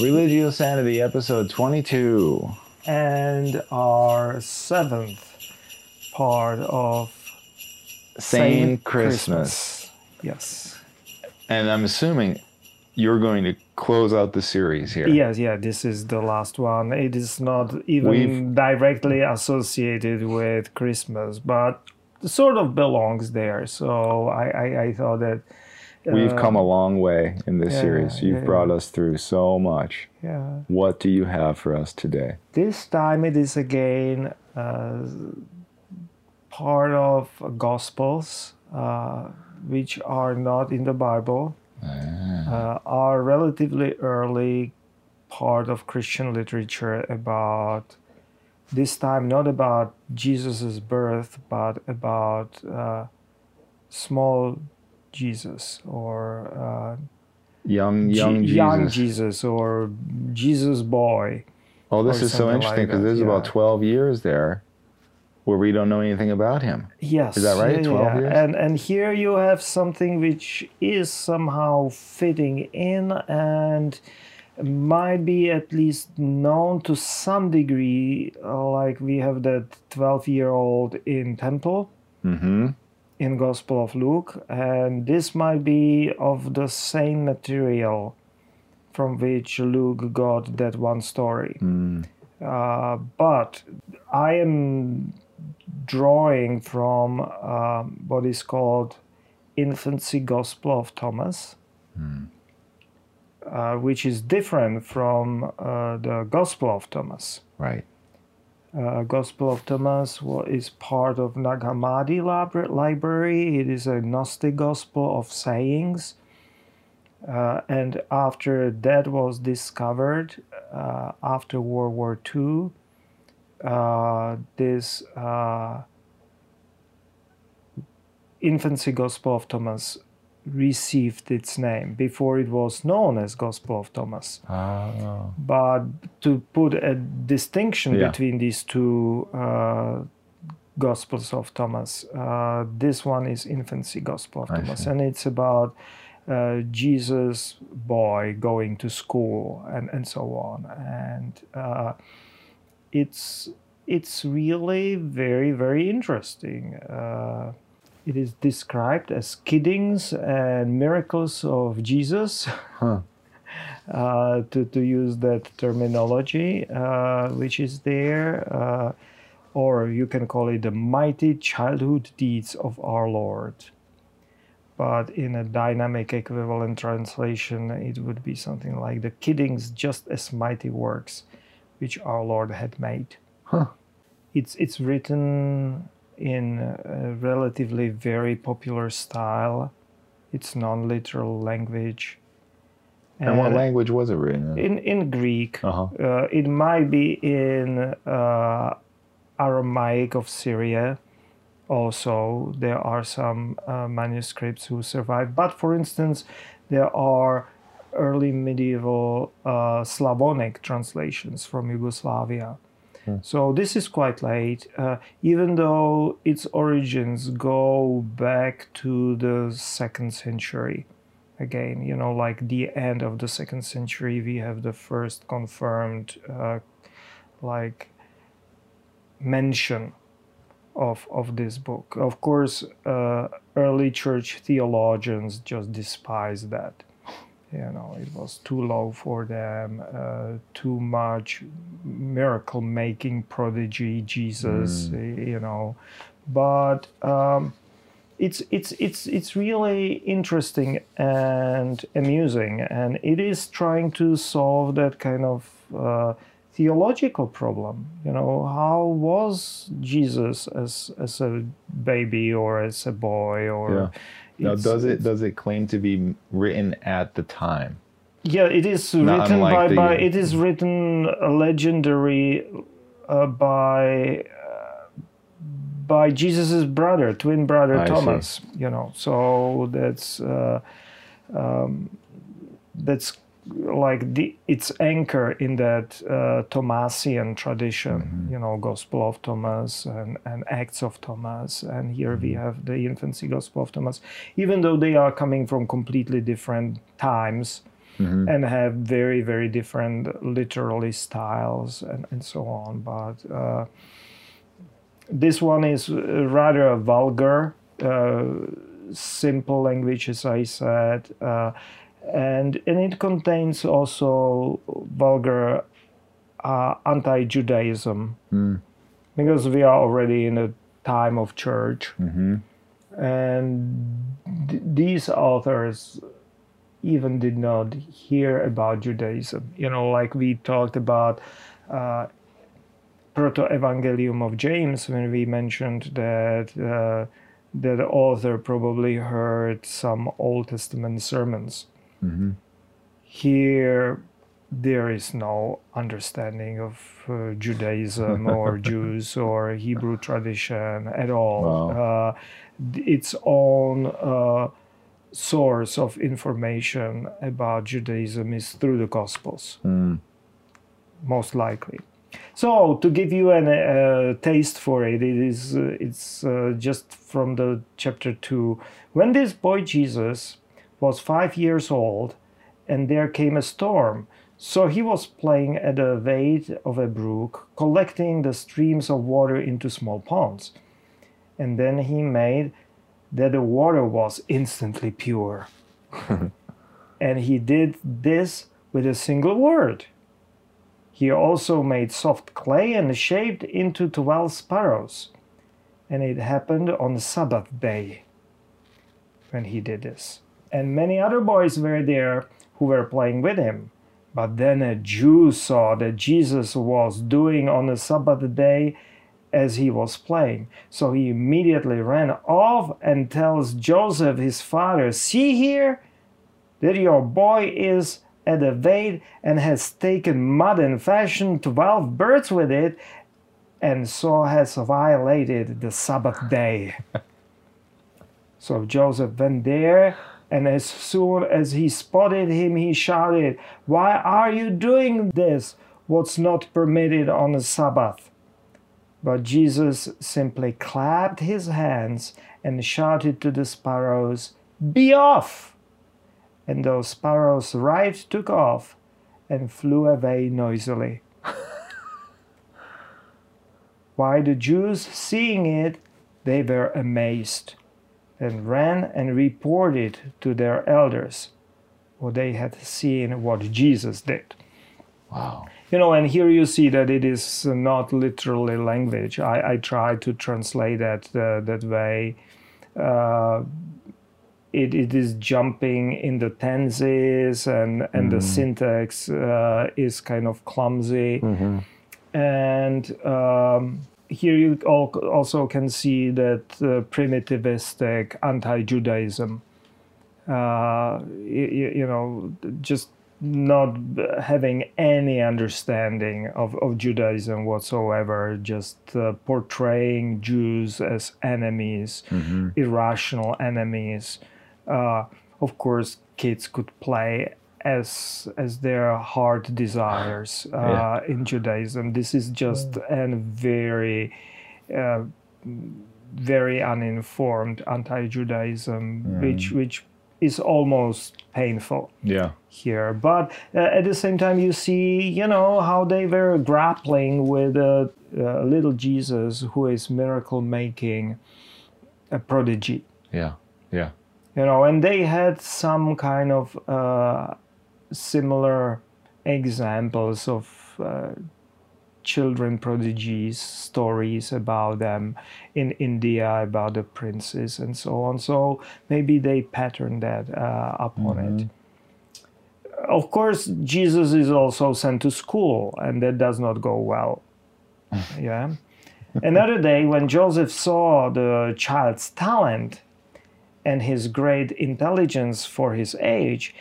Religio Sanity, episode 22. and our seventh part of Sane Saint Christmas. Yes. And I'm assuming you're going to close out the series here. Yes, yeah, this is the last one. It is not even We've- directly associated with Christmas, but sort of belongs there. So I, I, I thought that. We've uh, come a long way in this yeah, series. You've yeah. brought us through so much. Yeah. What do you have for us today? This time it is again uh, part of Gospels, uh, which are not in the Bible, uh, are relatively early part of Christian literature about this time not about Jesus' birth, but about uh, small Jesus or uh, Young, young Jesus. young Jesus or Jesus boy. oh, this is so interesting because that, there's about 12 years there where we don't know anything about him. Yes, Is that right? yeah, 12 yeah. years? And and here you have something which is somehow fitting in and might be at least known to some degree. Like we have that twelve-year-old in temple Mm-hmm. In Gospel of Luke, and this might be of the same material from which Luke got that one story. Mm. Uh, but I am drawing from um, what is called Infancy Gospel of Thomas, uh, which is different from uh, the Gospel of Thomas. Right. Uh, Gospel of Thomas is part of Nag Hammadi library. It is a Gnostic Gospel of sayings. Uh, and after that was discovered, uh, after World War II, uh, this uh, Infancy Gospel of Thomas received its name. Before it was known as Gospel of Thomas Oh. but to put a distinction Yeah. between these two uh, gospels of thomas uh, this one is infancy gospel of I thomas see. and it's about uh, jesus boy going to school and, and so on and uh, it's it's really very very interesting uh, it is described as kiddings and miracles of jesus Huh. uh, to, to use that terminology uh, which is there, uh, or you can call it the mighty childhood deeds of our Lord. But in a dynamic equivalent translation, it would be something like the kiddings just as mighty works which our Lord had made. Huh. It's, it's written in a relatively very popular style. It's non-literal language. And what language was it written in? in in Greek. Uh-huh. Uh, it might be in uh, Aramaic of Syria. Also, there are some uh, manuscripts who survive. But for instance, there are early medieval uh, Slavonic translations from Yugoslavia. So this is quite late, uh, even though its origins go back to the second century. Again you know like the end of the second century we have the first confirmed uh, like mention of of this book. Of course uh, early church theologians just despise that you know it was too low for them uh, too much miracle making prodigy jesus you know but um, it's it's it's it's really interesting and amusing, and it is trying to solve that kind of uh, theological problem. You know, how was Jesus as as a baby or as a boy or? Yeah. Now, does it does it claim to be written at the time? Yeah, it is Not written by, the- by it is written uh, legendary uh, by uh, by Jesus's brother, twin brother I see. Thomas. You know, so that's uh, um, that's like the its anchor in that uh, Thomasian tradition. Mm-hmm. You know, Gospel of Thomas and, and Acts of Thomas, and here we Mm-hmm. have the Infancy Gospel of Thomas. Even though they are coming from completely different times, and have very, very different literary styles and, and so on. But uh, this one is rather a vulgar, uh, simple language, as I said, uh, and and it contains also vulgar uh, anti-Judaism because we are already in a time of church, and th- these authors even did not hear about Judaism. You know, like we talked about. Uh, proto-evangelium of James when we mentioned that uh, that the author probably heard some Old Testament sermons. Here, there is no understanding of uh, Judaism or Jews or Hebrew tradition at all. Uh, its own uh, source of information about Judaism is through the Gospels, most likely. So to give you a uh, taste for it, it is uh, it's uh, just from the chapter two. When this boy Jesus was five years old, and there came a storm, so he was playing at the wade of a brook, collecting the streams of water into small ponds, and then he made that the water was instantly pure, and he did this with a single word. He also made soft clay and shaped into twelve sparrows. And it happened on the Sabbath day when he did this. And many other boys were there who were playing with him. But then a Jew saw that Jesus was doing on the Sabbath day as he was playing. So he immediately ran off and tells Joseph, his father, See here that your boy is at the wade and has taken mud and fashioned twelve birds with it, and so has violated the Sabbath day. so Joseph went there, and as soon as he spotted him, he shouted, Why are you doing this? What's not permitted on the Sabbath? But Jesus simply clapped his hands and shouted to the sparrows, Be off! and those sparrows right took off and flew away noisily. Why the Jews, seeing it, they were amazed and ran and reported to their elders what they had seen what Jesus did. Wow. You know, and here you see that it is not literally language. I, I try to translate that uh, that way. Uh, it, it is jumping in the tenses and, and the syntax uh, is kind of clumsy. And um, here you also can see that uh, primitivistic anti-Judaism. Uh, you, you know, just not having any understanding of, of Judaism whatsoever, just uh, portraying Jews as enemies, irrational enemies. Uh, of course, kids could play as as their heart desires uh, Yeah. in Judaism. This is just a very uh, very uninformed anti-Judaism, which which is almost painful Yeah. here. But uh, at the same time, you see, you know, how they were grappling with a, uh little Jesus who is miracle making, a prodigy. Yeah. Yeah. You know, and they had some kind of uh, similar examples of uh, children prodigies, stories about them in India, about the princes and so on. So maybe they patterned that uh, upon it. Of course, Jesus is also sent to school, and that does not go well. yeah. Another day, when Joseph saw the child's talent and his great intelligence for his age,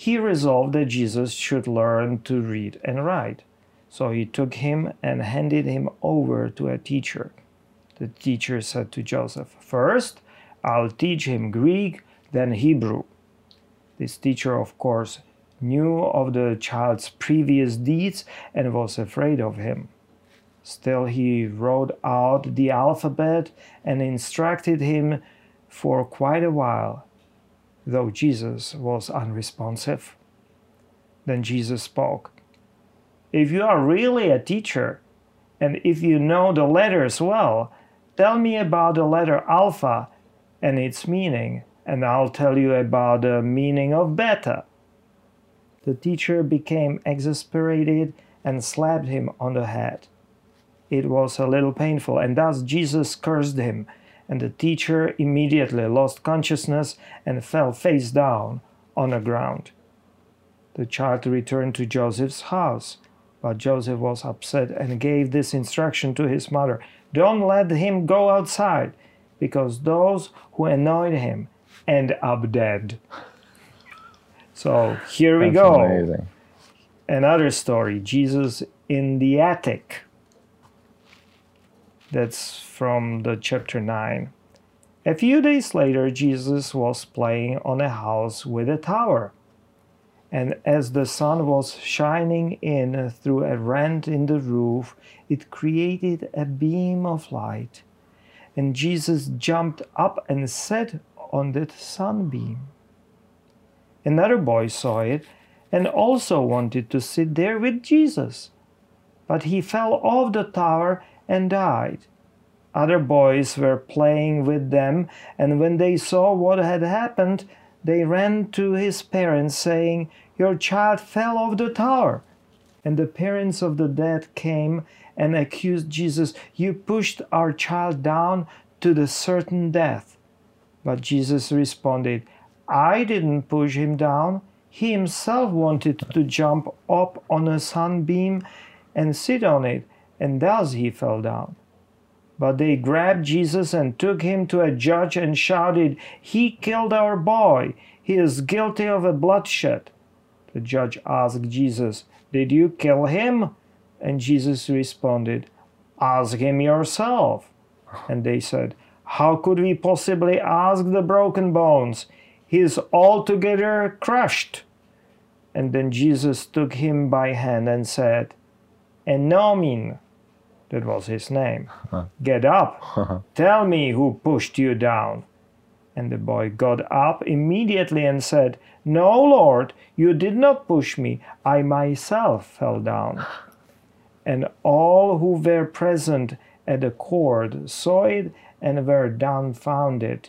he resolved that Jesus should learn to read and write. So he took him and handed him over to a teacher. The teacher said to Joseph, First, I'll teach him Greek, then Hebrew. This teacher, of course, knew of the child's previous deeds and was afraid of him. Still, he wrote out the alphabet and instructed him for quite a while, though Jesus was unresponsive. Then Jesus spoke. If you are really a teacher, and if you know the letters well, tell me about the letter alpha and its meaning, and I'll tell you about the meaning of beta. The teacher became exasperated and slapped him on the head. It was a little painful, and thus Jesus cursed him, and the teacher immediately lost consciousness and fell face down on the ground. The child returned to Joseph's house, but Joseph was upset and gave this instruction to his mother Don't let him go outside, because those who annoyed him end up dead. So here we That's go. Amazing. Another story Jesus in the attic. That's from the chapter 9. A few days later, Jesus was playing on a house with a tower. And as the sun was shining in through a rent in the roof, it created a beam of light. And Jesus jumped up and sat on that sunbeam. Another boy saw it and also wanted to sit there with Jesus. But he fell off the tower and died. Other boys were playing with them, and when they saw what had happened, they ran to his parents, saying, Your child fell off the tower. And the parents of the dead came and accused Jesus, You pushed our child down to the certain death. But Jesus responded, I didn't push him down. He himself wanted to jump up on a sunbeam and sit on it, and thus he fell down. But they grabbed Jesus and took him to a judge and shouted, He killed our boy. He is guilty of a bloodshed. The judge asked Jesus, Did you kill him? And Jesus responded, Ask him yourself. And they said, How could we possibly ask the broken bones? He is altogether crushed. And then Jesus took him by hand and said, Enomin, that was his name, get up, tell me who pushed you down. And the boy got up immediately and said, No, Lord, you did not push me. I myself fell down. And all who were present at the court saw it and were dumbfounded.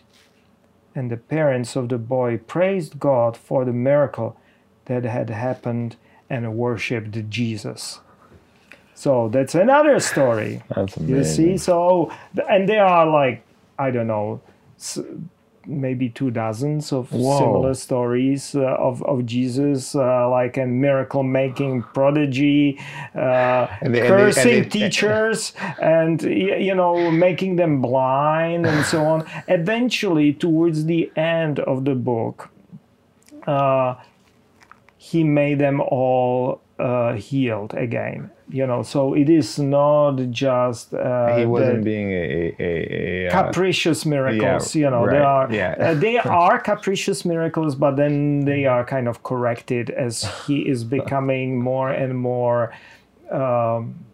And the parents of the boy praised God for the miracle that had happened and worshipped Jesus. So that's another story. That's You see, so and there are like I don't know, maybe two dozens of Whoa. similar stories uh, of of Jesus, uh, like a miracle making prodigy, uh, And they- and they- and cursing teachers, and you know making them blind and so on. Eventually, towards the end of the book, uh, he made them all uh, healed again. You know, so it is not just uh, he wasn't being a a, a, uh, capricious miracles. yeah, you know, they are yeah. uh, they are capricious miracles, but then they are kind of corrected as he is becoming more and more. Um,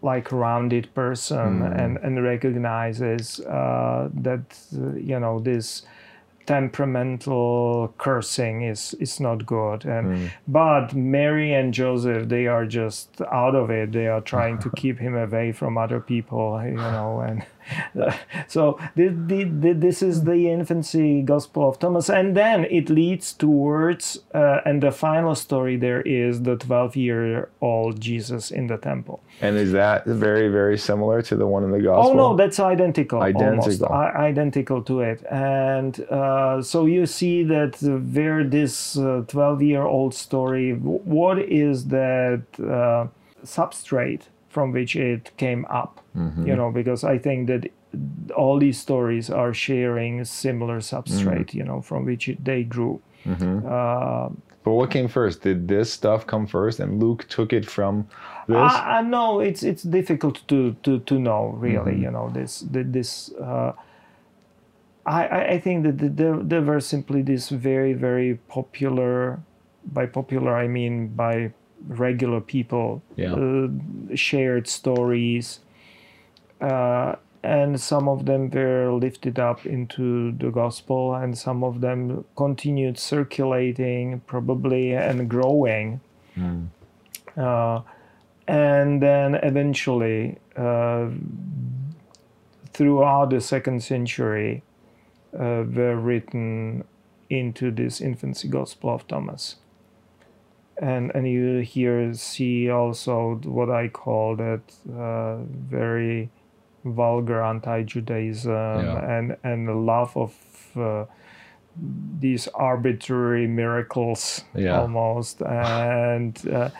like rounded person Hmm. and and recognizes uh, that uh, you know this temperamental cursing is is not good and Hmm. but mary and joseph they are just out of it they are trying to keep him away from other people you know and so the, this is the infancy gospel of thomas and then it leads towards uh, and the final story there is the 12 year old jesus in the temple And is that very very similar to the one in the gospel? Oh no, that's identical. Almost Identical. I- identical to it, and uh, so you see that where this twelve-year-old story, what is that uh, substrate from which it came up? Mm-hmm. You know, because I think that all these stories are sharing similar substrate. You know, from which it, they grew. Uh, But what came first? Did this stuff come first, and Luke took it from this? I, I know it's it's difficult to to, to know really. You know this this. Uh, I I- think that th- there there were simply this very very popular, by popular I mean by regular people, Yeah. uh, shared stories. Uh, and some of them were lifted up into the gospel, and some of them continued circulating, probably and growing Uh, and then eventually, uh, throughout the second century, uh, were written into this infancy gospel of Thomas. And, and you here see also what I call that uh, very vulgar anti-Judaism and and the love of uh, these arbitrary miracles Yeah. almost and uh,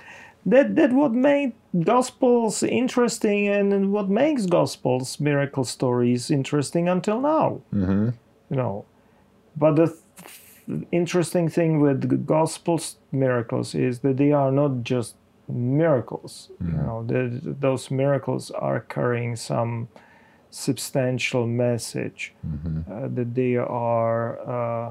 that that what made gospels interesting and what makes gospels miracle stories interesting until now Mm-hmm. you know but the th- interesting thing with the gospels miracles is that they are not just miracles you know the, those miracles are carrying some substantial message uh, that they are uh,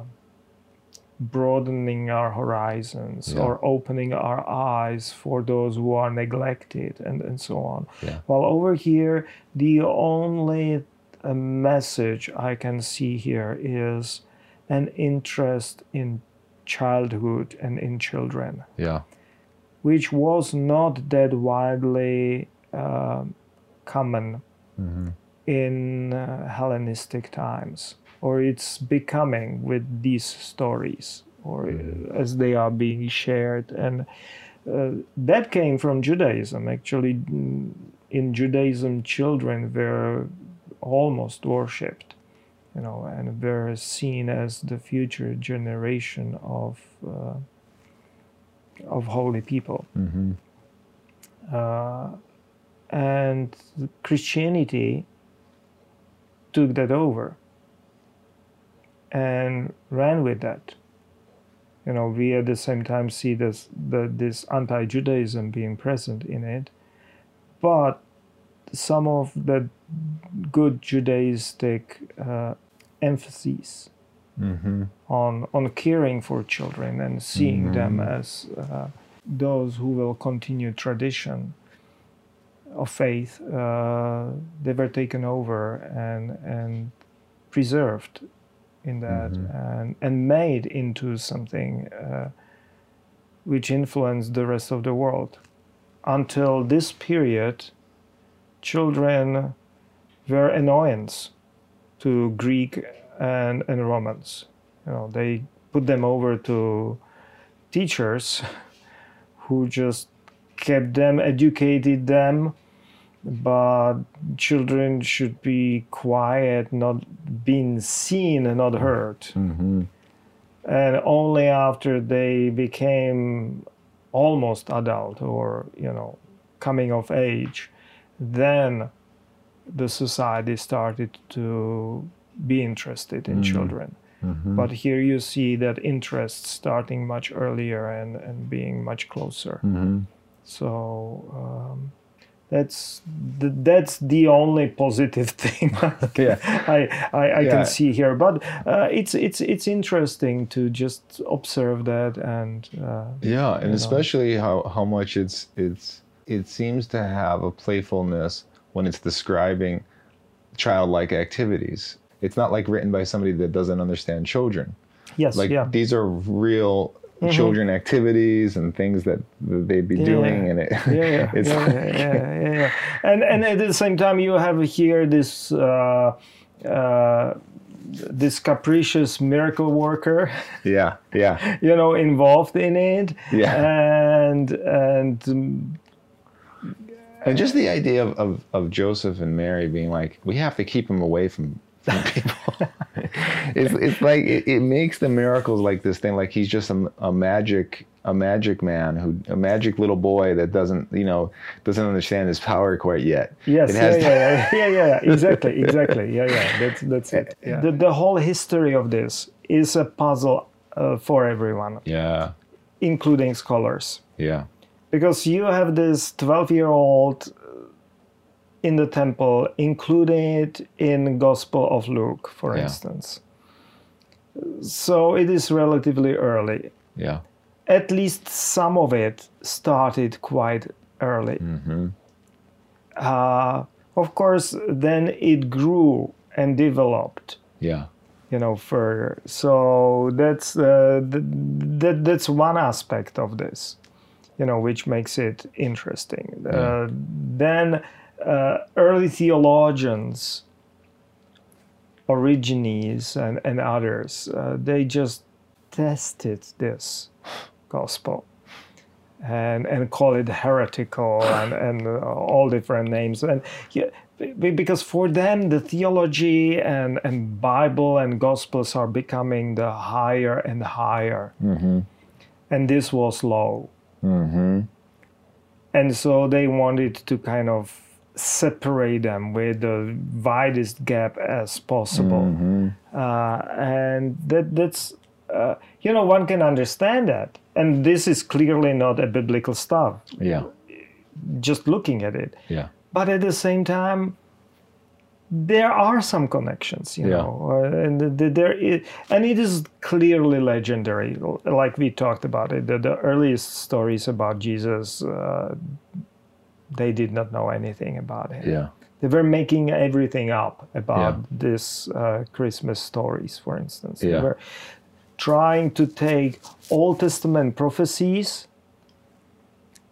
broadening our horizons Yeah. or opening our eyes for those who are neglected and, and so on Yeah. while over here the only uh, message i can see here is an interest in childhood and in children Yeah. which was not that widely uh, common in uh, Hellenistic times, or it's becoming with these stories, or uh, as they are being shared. And uh, that came from Judaism. Actually, mm, in Judaism, children were almost worshipped, you know, and were seen as the future generation of. Uh, of holy people. Mm-hmm. Uh, and Christianity took that over and ran with that. You know, we at the same time see this the, this anti-Judaism being present in it, but some of the good Judaistic uh, emphases Mm-hmm. on on caring for children and seeing them as uh, those who will continue tradition of faith uh, they were taken over and and preserved in that and and made into something uh, which influenced the rest of the world. Until this period children were annoyance to Greek and, and Romans. You know, they put them over to teachers who just kept them, educated them, but children should be quiet, not being seen and not heard. Mm-hmm. And only after they became almost adult or, you know, coming of age, then the society started to be interested in children. But here you see that interest starting much earlier and, and being much closer. Mm-hmm. So um, that's the, that's the only positive thing Yeah. I, I, I Yeah. can see here. But uh, it's it's it's interesting to just observe that and uh, Yeah, and know. especially how, how much it's it's it seems to have a playfulness when it's describing childlike activities. It's not like written by somebody that doesn't understand children. yes, Like yeah, Mm-hmm. these are real children activities and things that they'd be Yeah, doing, yeah. and it yeah, yeah, it's yeah, yeah, yeah, yeah, yeah. And and at the same time, you have here this uh, uh, this capricious miracle worker, yeah, yeah, you know, involved in it, Yeah. and and and just the idea of, of, of Joseph and Mary being like, we have to keep him away from, from people. it's, it's like it, it makes the miracles like this thing like he's just a, a magic a magic man who a magic little boy that doesn't you know doesn't understand his power quite yet. Yes, yeah, yeah, to- yeah, yeah, yeah, yeah, exactly, exactly, yeah, yeah, that's that's it. Yeah. The the whole history of this is a puzzle uh, for everyone, yeah, including scholars, yeah, because you have this twelve-year-old in the temple, included in Gospel of Luke, for Yeah. instance. So it is relatively early. yeah, At least some of it started quite early. mm-hmm. uh, of course, then it grew and developed, yeah, you know, further. So that's uh, th- that that's one aspect of this. You know, which makes it interesting. Uh, then uh, early theologians, Origenes and, and others, uh, they just tested this gospel and and call it heretical and and uh, all different names. And yeah, because for them the theology and and Bible and Gospels are becoming the higher and higher, and this was low, and so they wanted to kind of separate them with the widest gap as possible, uh, and that that's uh, you know one can understand that, and this is clearly not a biblical stuff. Yeah. Just looking at it, Yeah. but at the same time there are some connections you Yeah. know uh, and the, the, there is, and it is clearly legendary like we talked about it the, the earliest stories about jesus uh, they did not know anything about him Yeah. they were making everything up about Yeah. this uh, christmas stories for instance Yeah. they were trying to take old testament prophecies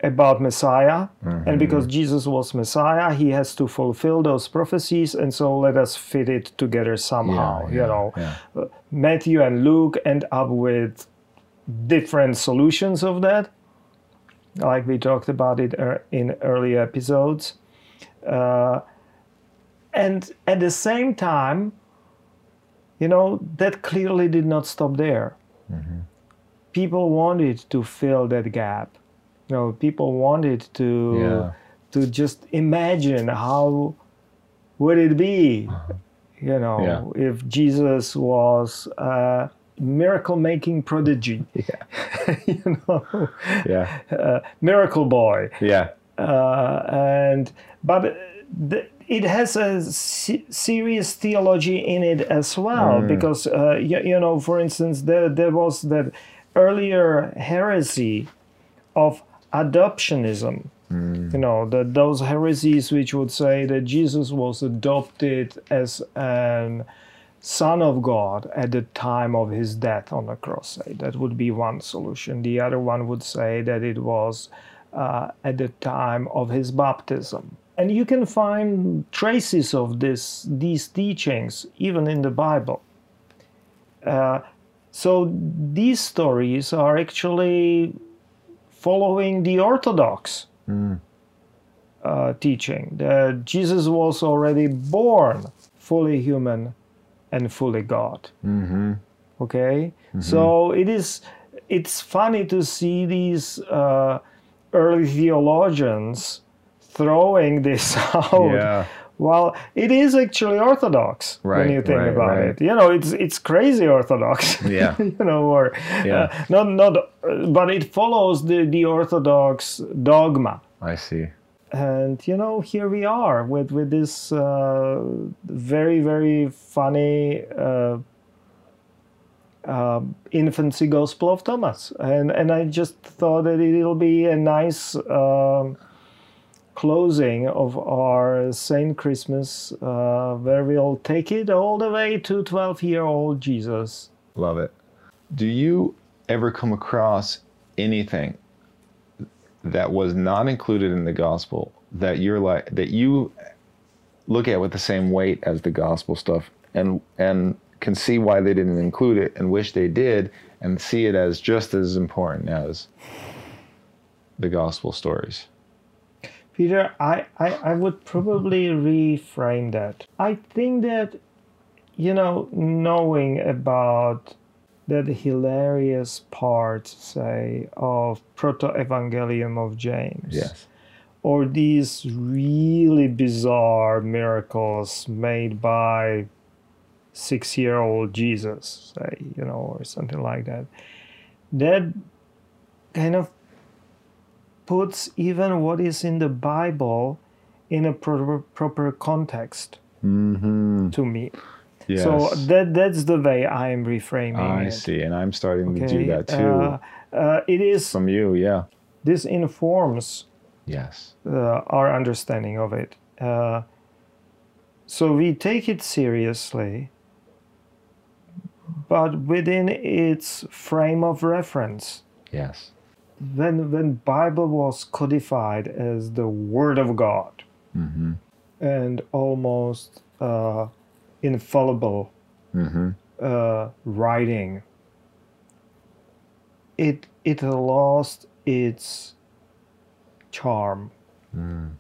about Messiah, Mm-hmm. and because Jesus was Messiah, he has to fulfill those prophecies, and so let us fit it together somehow. Yeah, you yeah, know, yeah. Uh, Matthew and Luke end up with different solutions of that, like we talked about it ear- in earlier episodes, uh, and at the same time, you know, that clearly did not stop there. People wanted to fill that gap. You know, people wanted to Yeah. to just imagine how would it be, you know, Yeah. if Jesus was a miracle-making prodigy, Yeah. you know, Yeah. uh, miracle boy Yeah. uh, and but the, it has a se- serious theology in it as well because uh, you, you know for instance there there was that earlier heresy of adoptionism. You know the, those heresies which would say that jesus was adopted as an son of god at the time of his death on the cross that would be one solution. The other one would say that it was uh, at the time of his baptism. And you can find traces of this these teachings even in the bible. Uh, so these stories are actually following the orthodox uh, teaching that jesus was already born fully human and fully god Mm-hmm. okay so it is it's funny to see these uh, early theologians throwing this out Yeah. well it is actually orthodox when you think right, about right. it you know it's it's crazy orthodox Yeah. you know or Yeah. uh, not not but it follows the the orthodox dogma I see. and you know here we are with with this uh, very very funny uh, uh, infancy gospel of thomas and and i just thought that it'll be a nice um, closing of our saint christmas uh, where we'll take it all the way to 12 year old jesus Love it. Do you ever come across anything that was not included in the gospel that you're like that you look at with the same weight as the gospel stuff and and can see why they didn't include it and wish they did and see it as just as important as the gospel stories. Peter, I, I, I would probably reframe that. I think that, you know, knowing about that hilarious part, say, of Proto Evangelium of James, Yes. or these really bizarre miracles made by six year old Jesus, say, you know, or something like that, that kind of puts even what is in the Bible in a proper, proper context Mm-hmm. to me. Yes. So that that's the way I am reframing I it. see, and I'm starting to do that too Uh, uh, it is from you. Yeah. this informs Yes. uh, our understanding of it. Uh, so we take it seriously, but within its frame of reference. Yes. when when Bible was codified as the Word of God Mm-hmm. and almost uh, infallible Mm-hmm. uh, writing, it it lost its charm. Mm.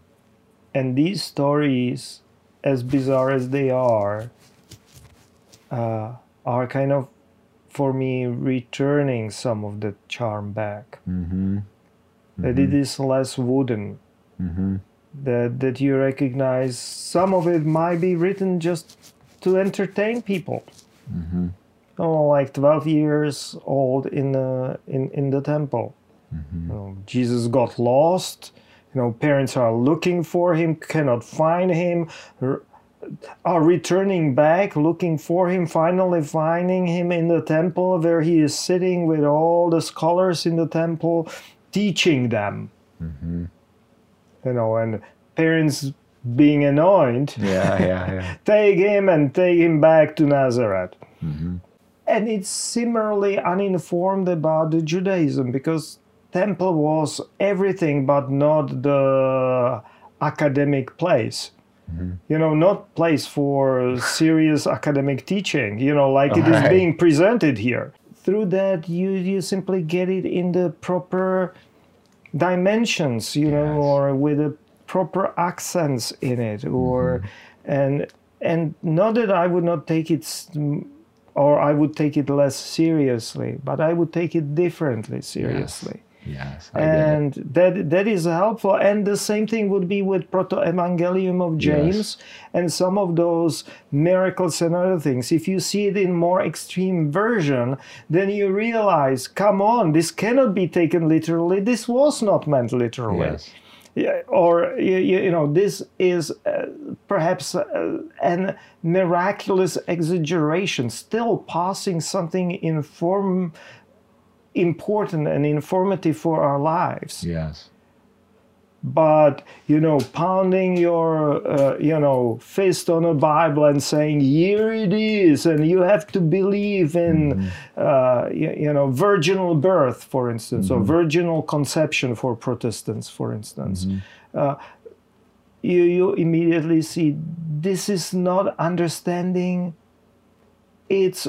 And these stories, as bizarre as they are, uh, are kind of for me returning some of the charm back. Mm-hmm. That it is less wooden. Mm-hmm. That that you recognize some of it might be written just to entertain people. Mm-hmm. Oh, like twelve years old in the in, in the temple. Mm-hmm. You know, Jesus got lost. You know, parents are looking for him, cannot find him, are returning back, looking for him, finally finding him in the temple where he is sitting with all the scholars in the temple, teaching them. Mm-hmm. You know, and parents being anointed, Yeah, yeah, yeah. take him and take him back to Nazareth. Mm-hmm. and it's similarly uninformed about the Judaism because temple was everything but not the academic place. You know, not place for serious academic teaching. You know, like it is Right. being presented here. Through that, you you simply get it in the proper dimensions. You know, or with the proper accents in it, or mm-hmm. and and not that I would not take it or I would take it less seriously, but I would take it differently seriously. Yes, I. And that that is helpful. And the same thing would be with Proto Evangelium of James and some of those miracles and other things. If you see it in more extreme version, then you realize, come on, this cannot be taken literally. This was not meant literally Yes. Yeah, or you, you know this is uh, perhaps uh, an miraculous exaggeration still passing something inform important and informative for our lives Yes. But you know pounding your uh, you know fist on a bible and saying here it is and you have to believe in uh, you, you know virginal birth for instance or virginal conception for protestants for instance. Uh, you you immediately see this is not understanding. Its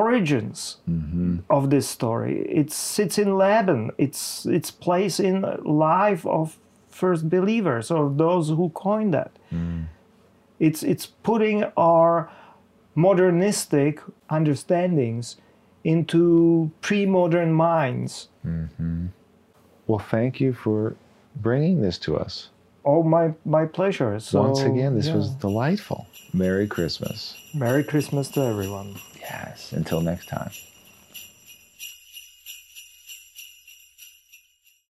origins Mm-hmm. of this story. It Sitz im Leben. It's its place in life of first believers or those who coined that. It's it's putting our modernistic understandings into pre-modern minds. Well, thank you for bringing this to us. Oh, my my pleasure. So, Once again, this yeah. was delightful. Merry Christmas. Merry Christmas to everyone. Yes. Until next time.